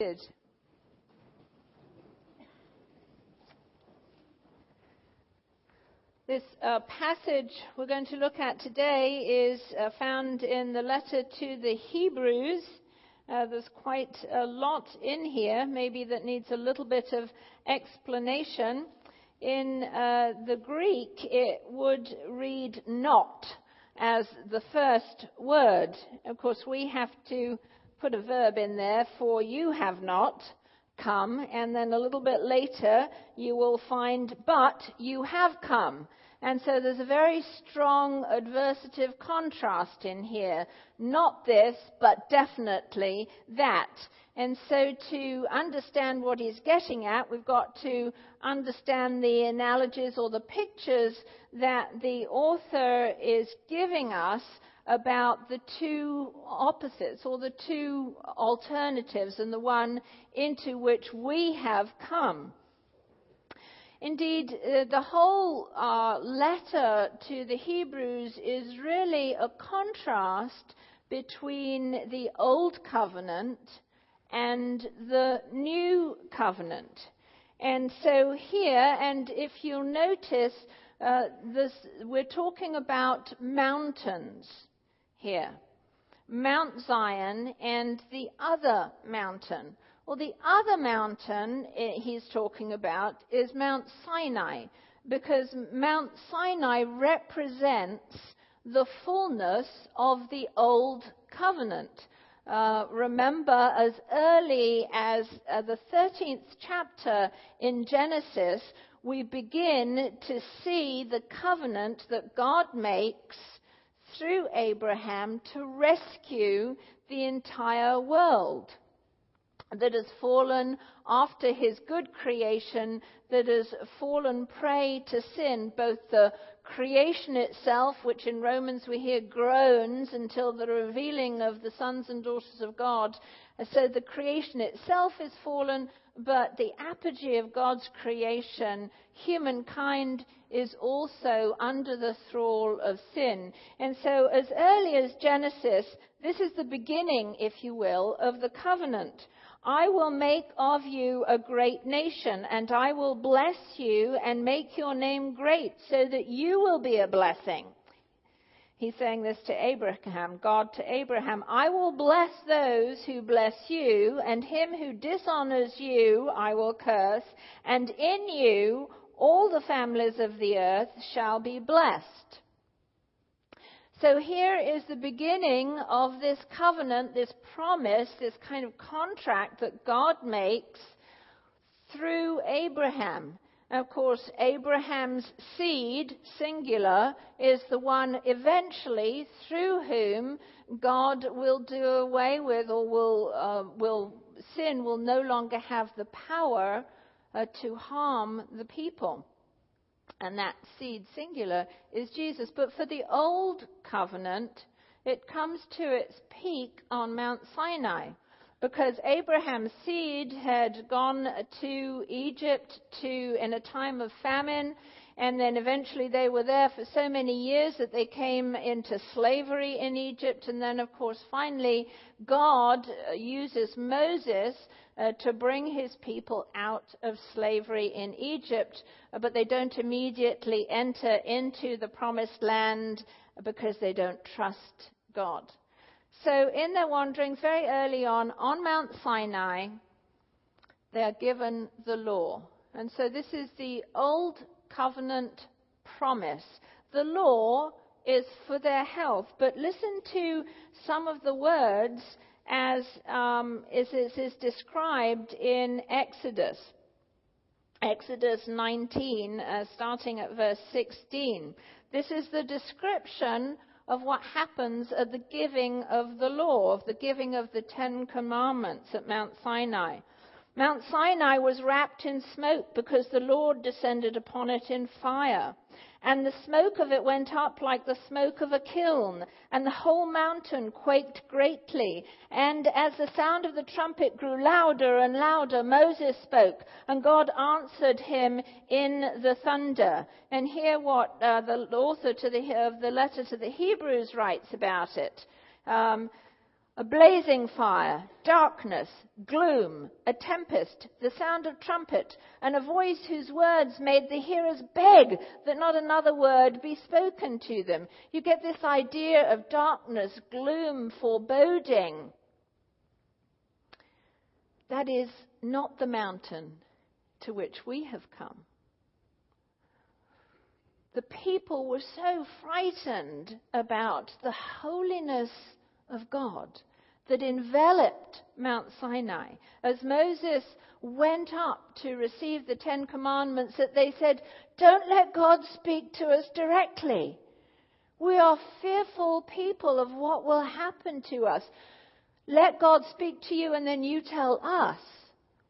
Good. This uh, passage we're going to look at today is uh, found in the letter to the Hebrews. Uh, there's quite a lot in here, maybe that needs a little bit of explanation. In uh, the Greek, it would read not as the first word. Of course, we have to put a verb in there for you have not come, and then a little bit later you will find but you have come. And so there's a very strong adversative contrast in here. Not this, but definitely that. And so to understand what he's getting at, we've got to understand the analogies or the pictures that the author is giving us about the two opposites or the two alternatives and the one into which we have come. Indeed, uh, the whole uh, letter to the Hebrews is really a contrast between the Old Covenant and the New Covenant. And so here, and if you'll notice, uh, this, we're talking about mountains here. Mount Zion and the other mountain. Well, the other mountain eh, he's talking about is Mount Sinai, because Mount Sinai represents the fullness of the Old Covenant. Uh, remember, as early as uh, the 13th chapter in Genesis, we begin to see the covenant that God makes through Abraham to rescue the entire world that has fallen after his good creation, that has fallen prey to sin, both the creation itself, which in Romans we hear groans until the revealing of the sons and daughters of God. So the creation itself is fallen, but the apogee of God's creation, humankind is also under the thrall of sin. And so as early as Genesis, this is the beginning, if you will, of the covenant. I will make of you a great nation, and I will bless you and make your name great, so that you will be a blessing. He's saying this to Abraham, God to Abraham, I will bless those who bless you, and him who dishonors you I will curse, and in you all the families of the earth shall be blessed. So here is the beginning of this covenant, this promise, this kind of contract that God makes through Abraham. Of course, Abraham's seed, singular, is the one eventually through whom God will do away with or will, uh, will sin will no longer have the power uh, to harm the people and that seed singular is Jesus. But for the old covenant, it comes to its peak on Mount Sinai because Abraham's seed had gone to Egypt to in a time of famine and then eventually they were there for so many years that they came into slavery in Egypt and then of course finally God uses Moses uh, to bring his people out of slavery in Egypt, uh, but they don't immediately enter into the promised land because they don't trust God. So, in their wanderings, very early on, on Mount Sinai, they are given the law. And so, this is the old covenant promise. The law is for their health. But listen to some of the words as um, is, is described in Exodus. Exodus 19, uh, starting at verse 16. This is the description of what happens at the giving of the law, of the giving of the Ten Commandments at Mount Sinai. Mount Sinai was wrapped in smoke because the Lord descended upon it in fire. And the smoke of it went up like the smoke of a kiln, and the whole mountain quaked greatly. And as the sound of the trumpet grew louder and louder, Moses spoke, and God answered him in the thunder. And hear what uh, the author the, of the letter to the Hebrews writes about it. Um, a blazing fire, darkness, gloom, a tempest, the sound of trumpet, and a voice whose words made the hearers beg that not another word be spoken to them. You get this idea of darkness, gloom, foreboding. That is not the mountain to which we have come. The people were so frightened about the holiness of God that enveloped Mount Sinai. As Moses went up to receive the Ten Commandments, that they said, Don't let God speak to us directly. We are fearful people of what will happen to us. Let God speak to you and then you tell us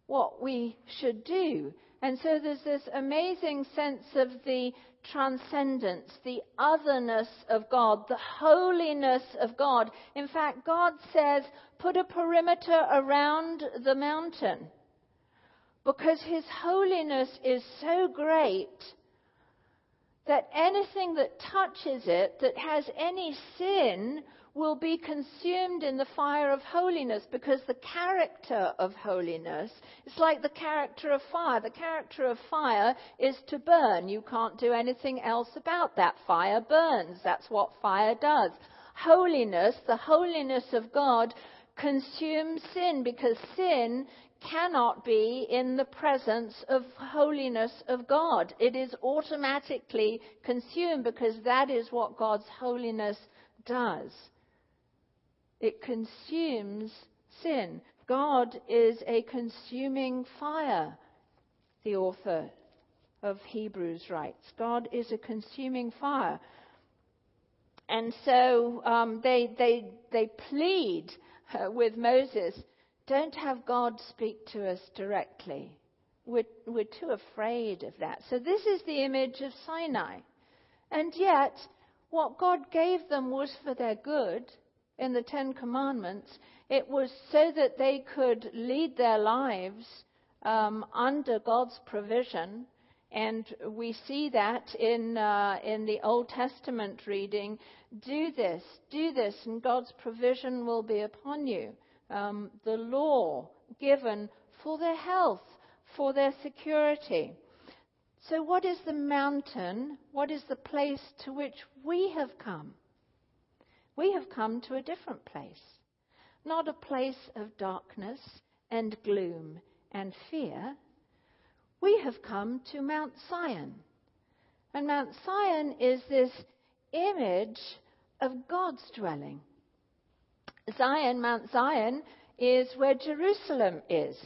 what we should do. And so there's this amazing sense of the transcendence, the otherness of God, the holiness of God. In fact, God says, put a perimeter around the mountain because His holiness is so great that anything that touches it that has any sin will be consumed in the fire of holiness because the character of holiness is like the character of fire. The character of fire is to burn. You can't do anything else about that. Fire burns. That's what fire does. Holiness, the holiness of God, consumes sin because sin cannot be in the presence of holiness of God. It is automatically consumed because that is what God's holiness does. It consumes sin. God is a consuming fire, the author of Hebrews writes. God is a consuming fire. And so um, they, they, they plead uh, with Moses don't have God speak to us directly. We're, we're too afraid of that. So, this is the image of Sinai. And yet, what God gave them was for their good in the Ten Commandments, it was so that they could lead their lives um, under God's provision. And we see that in, uh, in the Old Testament reading. Do this, do this, and God's provision will be upon you. Um, the law given for their health, for their security. So, what is the mountain? What is the place to which we have come? We have come to a different place, not a place of darkness and gloom and fear. We have come to Mount Zion. And Mount Zion is this image of God's dwelling. Zion, Mount Zion, is where Jerusalem is.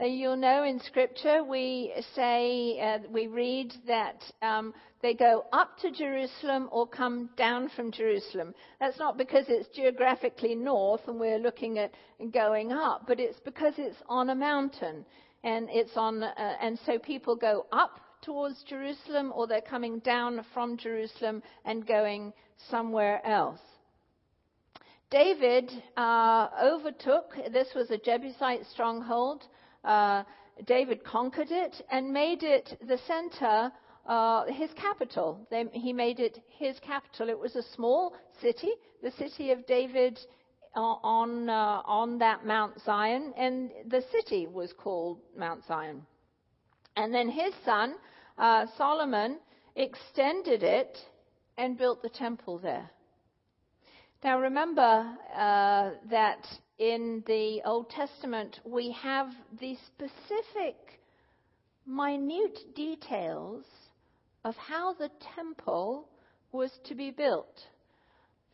Uh, you'll know in Scripture we say, uh, we read that um, they go up to Jerusalem or come down from Jerusalem. That's not because it's geographically north and we're looking at going up, but it's because it's on a mountain. And, it's on, uh, and so people go up towards Jerusalem or they're coming down from Jerusalem and going somewhere else. David uh, overtook, this was a Jebusite stronghold uh, David conquered it and made it the center, uh, his capital. They, he made it his capital. It was a small city, the city of David uh, on, uh, on that Mount Zion, and the city was called Mount Zion. And then his son, uh, Solomon, extended it and built the temple there. Now remember that in the Old Testament, we have the specific, minute details of how the temple was to be built.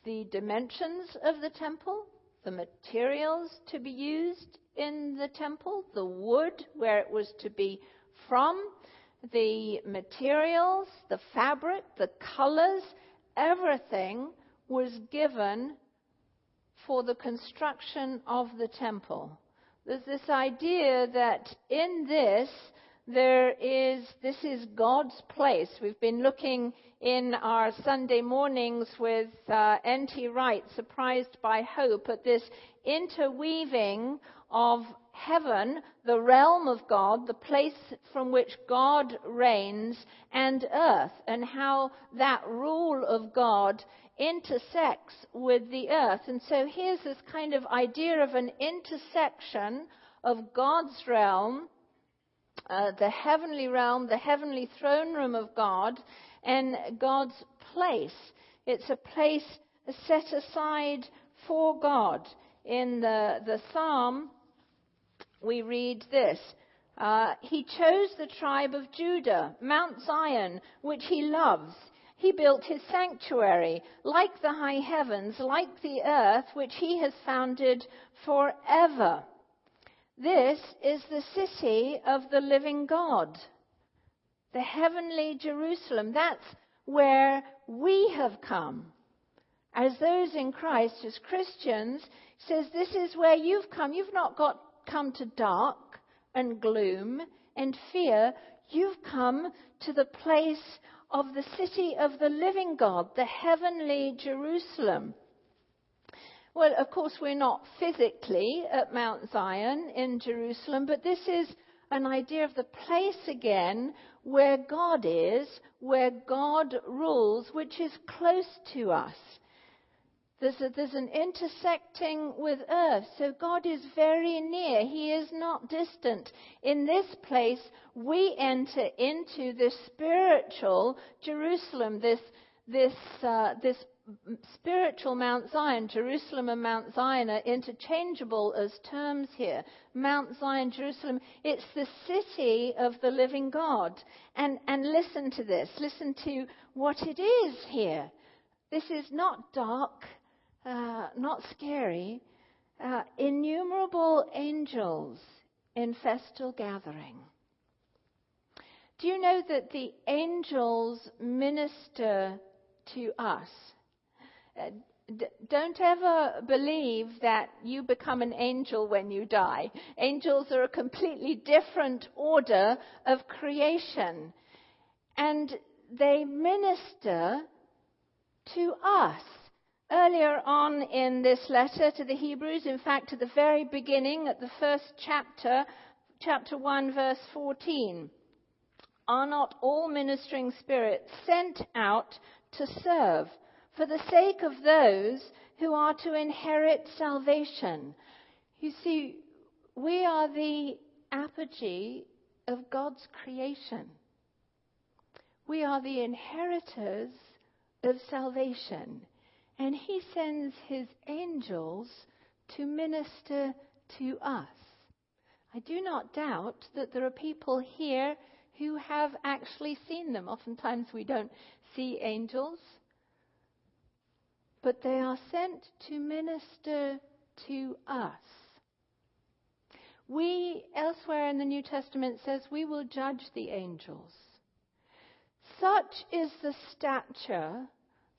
The dimensions of the temple, the materials to be used in the temple, the wood where it was to be from, the materials, the fabric, the colors, everything was given for the construction of the temple. There's this idea that in this, there is, this is God's place. We've been looking in our Sunday mornings with uh, N.T. Wright, Surprised by Hope, at this interweaving of heaven, the realm of God, the place from which God reigns, and earth, and how that rule of God intersects with the earth. And so here's this kind of idea of an intersection of God's realm, uh, the heavenly realm, the heavenly throne room of God, and God's place. It's a place set aside for God. In the, the psalm, we read this. Uh, he chose the tribe of Judah, Mount Zion, which he loves. He built his sanctuary, like the high heavens, like the earth, which he has founded forever. This is the city of the living God, the heavenly Jerusalem. That's where we have come. As those in Christ, as Christians, says this is where you've come. You've not got come to dark and gloom and fear. You've come to the place of the city of the living God, the heavenly Jerusalem. Well, of course, we're not physically at Mount Zion in Jerusalem, but this is an idea of the place again where God is, where God rules, which is close to us. There's, a, there's, an intersecting with earth. So God is very near. He is not distant. In this place, we enter into this spiritual Jerusalem, this, this, uh, this spiritual Mount Zion. Jerusalem and Mount Zion are interchangeable as terms here. Mount Zion, Jerusalem, it's the city of the living God. And, and listen to this. Listen to what it is here. This is not dark uh, not scary, uh, innumerable angels in festal gathering. Do you know that the angels minister to us? Uh, d- don't ever believe that you become an angel when you die. Angels are a completely different order of creation. And they minister to us earlier on in this letter to the Hebrews, in fact, at the very beginning, at the first chapter, chapter 1, verse 14. Are not all ministering spirits sent out to serve for the sake of those who are to inherit salvation? You see, we are the apogee of God's creation. We are the inheritors of salvation and he sends his angels to minister to us. I do not doubt that there are people here who have actually seen them. Oftentimes we don't see angels, but they are sent to minister to us. We, elsewhere in the New Testament, says we will judge the angels. Such is the stature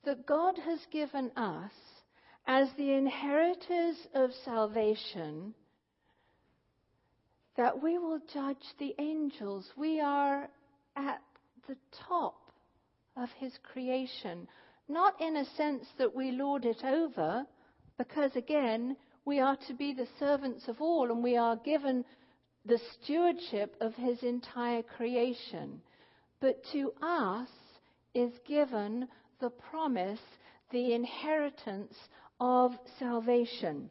that God has given us as the inheritors of salvation that we will judge the angels. We are at the top of his creation. Not in a sense that we lord it over, because again, we are to be the servants of all and we are given the stewardship of his entire creation. But to us is given the promise, the inheritance of salvation.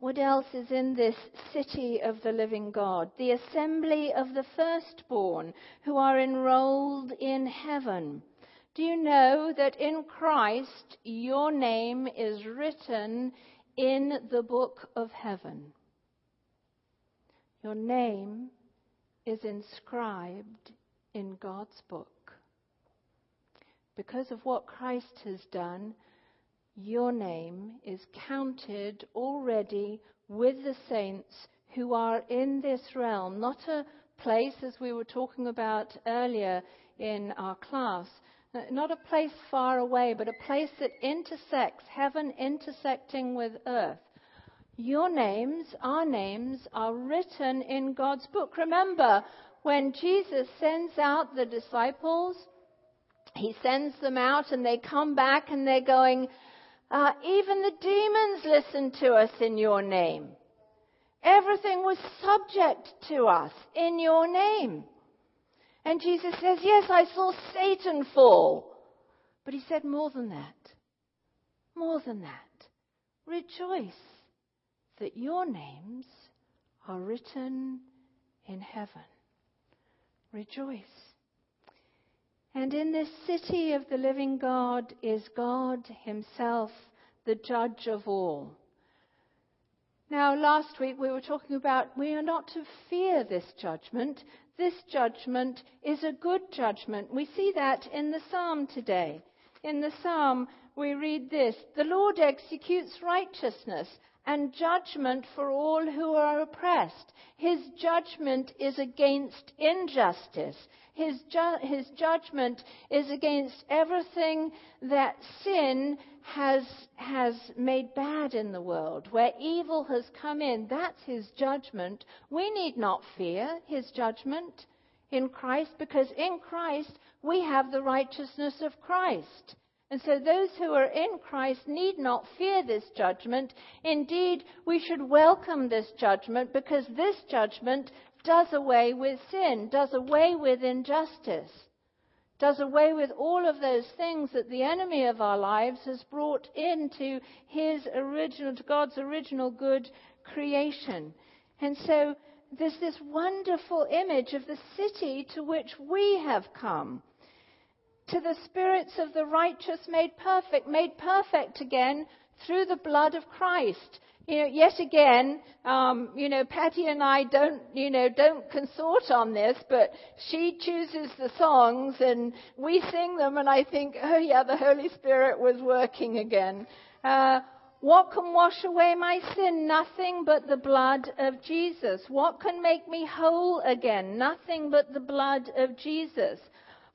What else is in this city of the living God? The assembly of the firstborn who are enrolled in heaven. Do you know that in Christ your name is written in the book of heaven? Your name is inscribed in God's book because of what Christ has done, your name is counted already with the saints who are in this realm, not a place, as we were talking about earlier in our class, not a place far away, but a place that intersects, heaven intersecting with earth. Your names, our names, are written in God's book. Remember, when Jesus sends out the disciples, he sends them out and they come back and they're going, uh, even the demons listen to us in your name. Everything was subject to us in your name. And Jesus says, Yes, I saw Satan fall. But he said more than that. More than that. Rejoice that your names are written in heaven. Rejoice. And in this city of the living God is God Himself, the judge of all. Now, last week we were talking about we are not to fear this judgment. This judgment is a good judgment. We see that in the psalm today. In the psalm, we read this The Lord executes righteousness and judgment for all who are oppressed. His judgment is against injustice. His, ju- his judgment is against everything that sin has, has made bad in the world, where evil has come in. That's his judgment. We need not fear his judgment in Christ because in Christ we have the righteousness of Christ. And so those who are in Christ need not fear this judgment. Indeed, we should welcome this judgment because this judgment does away with sin, does away with injustice, does away with all of those things that the enemy of our lives has brought into his original, to God's original good creation. And so there's this wonderful image of the city to which we have come. To the spirits of the righteous made perfect, made perfect again through the blood of Christ you know, yet again, um, you know, Patty and I don't, you know, don't consort on this, but she chooses the songs and we sing them, and I think, oh yeah, the Holy Spirit was working again. Uh, what can wash away my sin? Nothing but the blood of Jesus. What can make me whole again? Nothing but the blood of Jesus.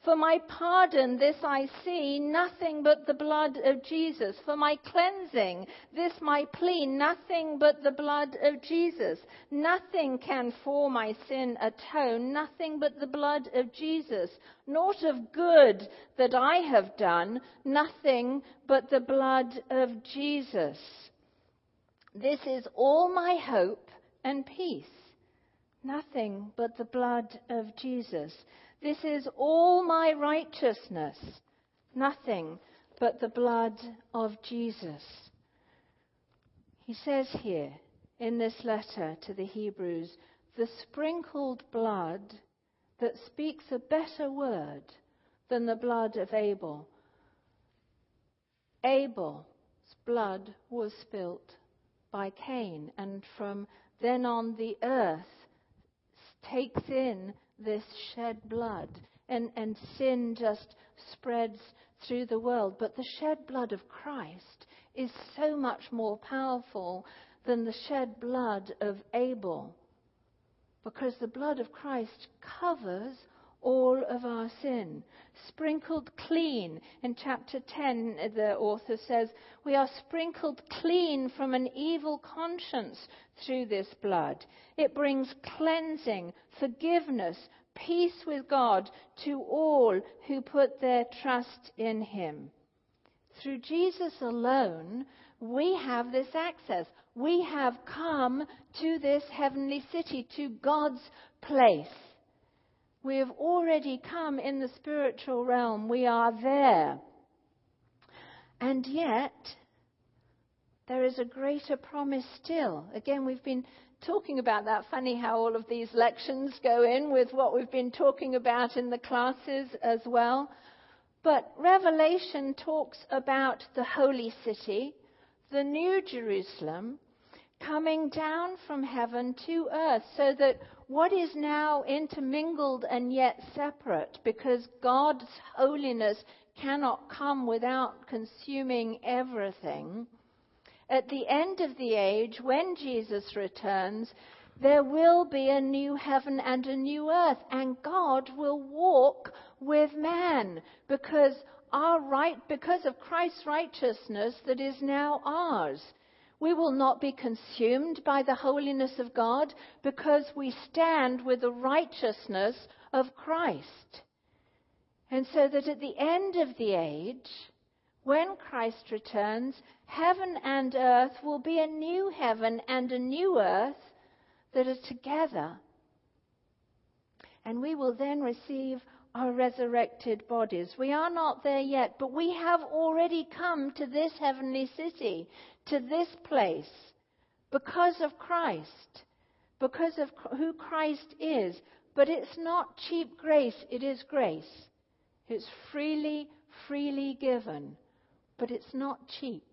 For my pardon, this I see, nothing but the blood of Jesus. For my cleansing, this my plea, nothing but the blood of Jesus. Nothing can for my sin atone, nothing but the blood of Jesus. Naught of good that I have done, nothing but the blood of Jesus. This is all my hope and peace. Nothing but the blood of Jesus. This is all my righteousness, nothing but the blood of Jesus. He says here in this letter to the Hebrews, the sprinkled blood that speaks a better word than the blood of Abel. Abel's blood was spilt by Cain, and from then on the earth takes in this shed blood. And, and sin just spreads through the world. But the shed blood of Christ is so much more powerful than the shed blood of Abel. Because the blood of Christ covers all of our sin. Sprinkled clean. In chapter 10, the author says, We are sprinkled clean from an evil conscience through this blood. It brings cleansing, forgiveness, peace with God to all who put their trust in Him. Through Jesus alone, we have this access. We have come to this heavenly city, to God's place. We have already come in the spiritual realm. We are there. And yet, there is a greater promise still. Again, we've been talking about that. Funny how all of these lections go in with what we've been talking about in the classes as well. But Revelation talks about the holy city, the new Jerusalem, coming down from heaven to earth so that what is now intermingled and yet separate, because God's holiness cannot come without consuming everything at the end of the age, when Jesus returns, there will be a new heaven and a new earth, and God will walk with man because our right, because of Christ's righteousness that is now ours. We will not be consumed by the holiness of God because we stand with the righteousness of Christ. And so that at the end of the age, when Christ returns, heaven and earth will be a new heaven and a new earth that are together. And we will then receive our resurrected bodies. We are not there yet, but we have already come to this heavenly city, to this place, because of Christ, because of who Christ is. But it's not cheap grace, it is grace. It's freely, freely given, but it's not cheap.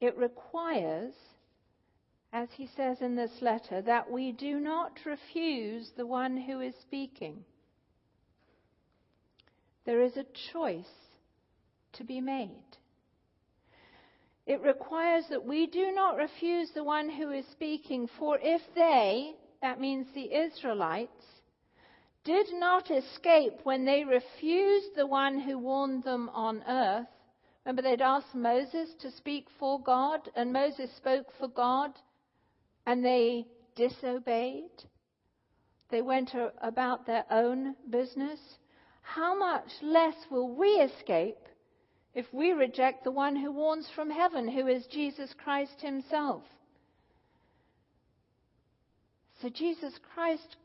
It requires, as he says in this letter, that we do not refuse the one who is speaking. There is a choice to be made. It requires that we do not refuse the one who is speaking, for if they, that means the Israelites, did not escape when they refused the one who warned them on earth. Remember, they'd asked Moses to speak for God, and Moses spoke for God, and they disobeyed. They went about their own business. How much less will we escape if we reject the one who warns from heaven, who is Jesus Christ Himself? So Jesus Christ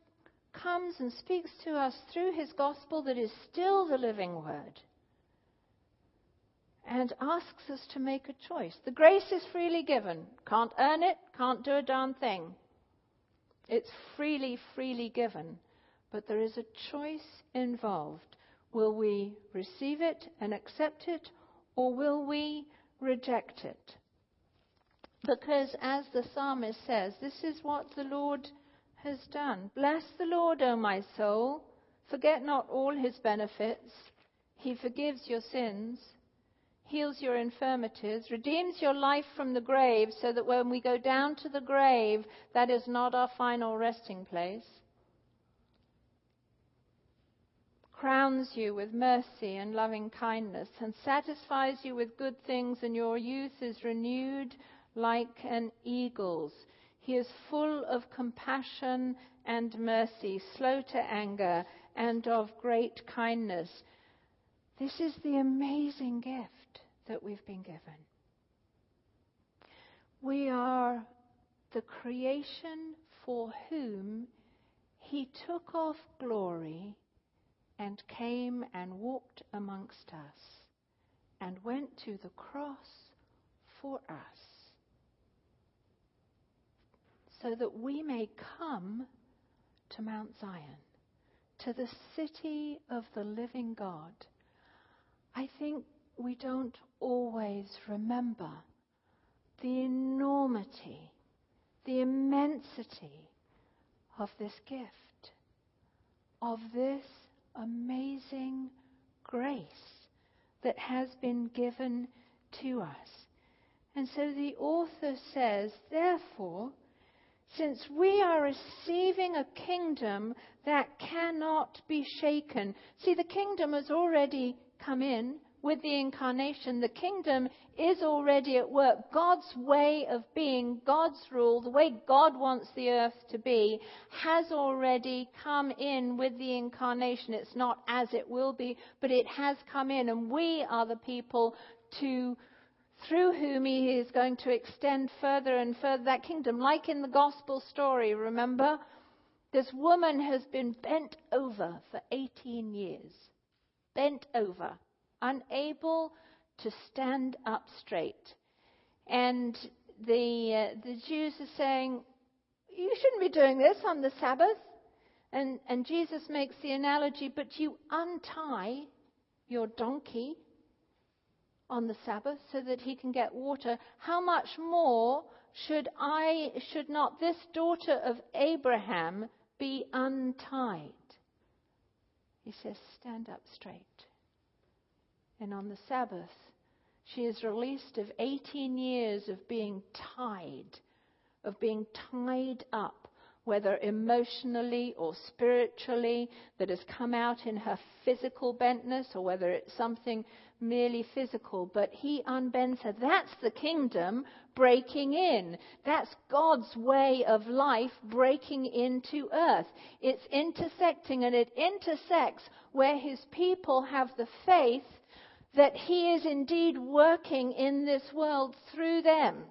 comes and speaks to us through his gospel that is still the living word and asks us to make a choice. The grace is freely given. Can't earn it, can't do a darn thing. It's freely, freely given. But there is a choice involved. Will we receive it and accept it, or will we reject it? Because, as the psalmist says, this is what the Lord has done. Bless the Lord, O my soul. Forget not all his benefits. He forgives your sins, heals your infirmities, redeems your life from the grave, so that when we go down to the grave, that is not our final resting place. Crowns you with mercy and loving kindness, and satisfies you with good things, and your youth is renewed like an eagle's. He is full of compassion and mercy, slow to anger, and of great kindness. This is the amazing gift that we've been given. We are the creation for whom he took off glory and came and walked amongst us and went to the cross for us so that we may come to Mount Zion, to the city of the living God. I think we don't always remember the enormity, the immensity of this gift, of this amazing grace that has been given to us. And so the author says, therefore, since we are receiving a kingdom that cannot be shaken. See, the kingdom has already come in with the incarnation. The kingdom is already at work. God's way of being, God's rule, the way God wants the earth to be, has already come in with the incarnation. It's not as it will be, but it has come in, and we are the people to through whom he is going to extend further and further that kingdom. Like in the gospel story, remember? This woman has been bent over for 18 years. Bent over. Unable to stand up straight. And the, uh, the Jews are saying, You shouldn't be doing this on the Sabbath. And, and Jesus makes the analogy, but you untie your donkey on the Sabbath so that he can get water, how much more should I, should not this daughter of Abraham be untied? He says, stand up straight. And on the Sabbath, she is released of 18 years of being tied, of being tied up, whether emotionally or spiritually, that has come out in her physical bentness, or whether it's something merely physical, but he unbends her. That's the kingdom breaking in. That's God's way of life breaking into earth. It's intersecting and it intersects where his people have the faith that he is indeed working in this world through them.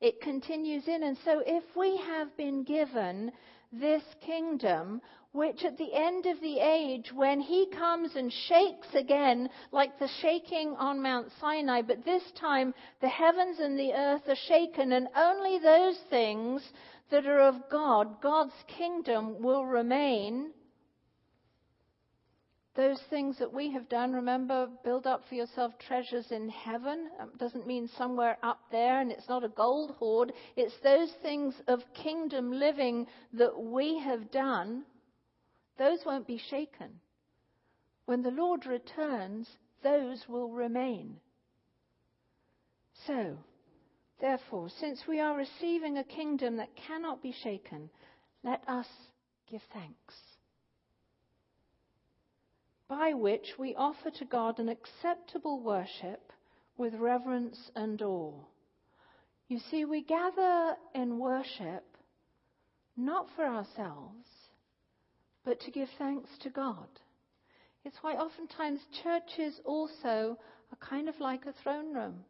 It continues in. And so if we have been given this kingdom, which at the end of the age, when he comes and shakes again, like the shaking on Mount Sinai, but this time the heavens and the earth are shaken, and only those things that are of God, God's kingdom, will remain. Those things that we have done, remember, build up for yourself treasures in heaven. It doesn't mean somewhere up there, and it's not a gold hoard. It's those things of kingdom living that we have done those won't be shaken. When the Lord returns, those will remain. So, therefore, since we are receiving a kingdom that cannot be shaken, let us give thanks. By which we offer to God an acceptable worship with reverence and awe. You see, we gather in worship not for ourselves, but to give thanks to God. It's why oftentimes churches also are kind of like a throne room,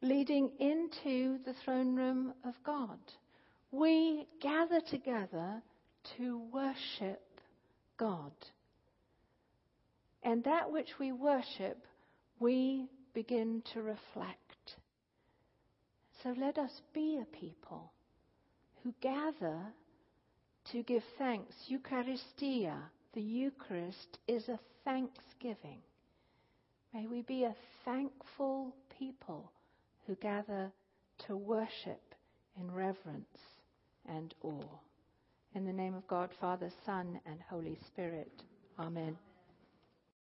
leading into the throne room of God. We gather together to worship God. And that which we worship, we begin to reflect. So let us be a people who gather to give thanks. Eucharistia, the Eucharist, is a thanksgiving. May we be a thankful people who gather to worship in reverence and awe. In the name of God, Father, Son, and Holy Spirit. Amen.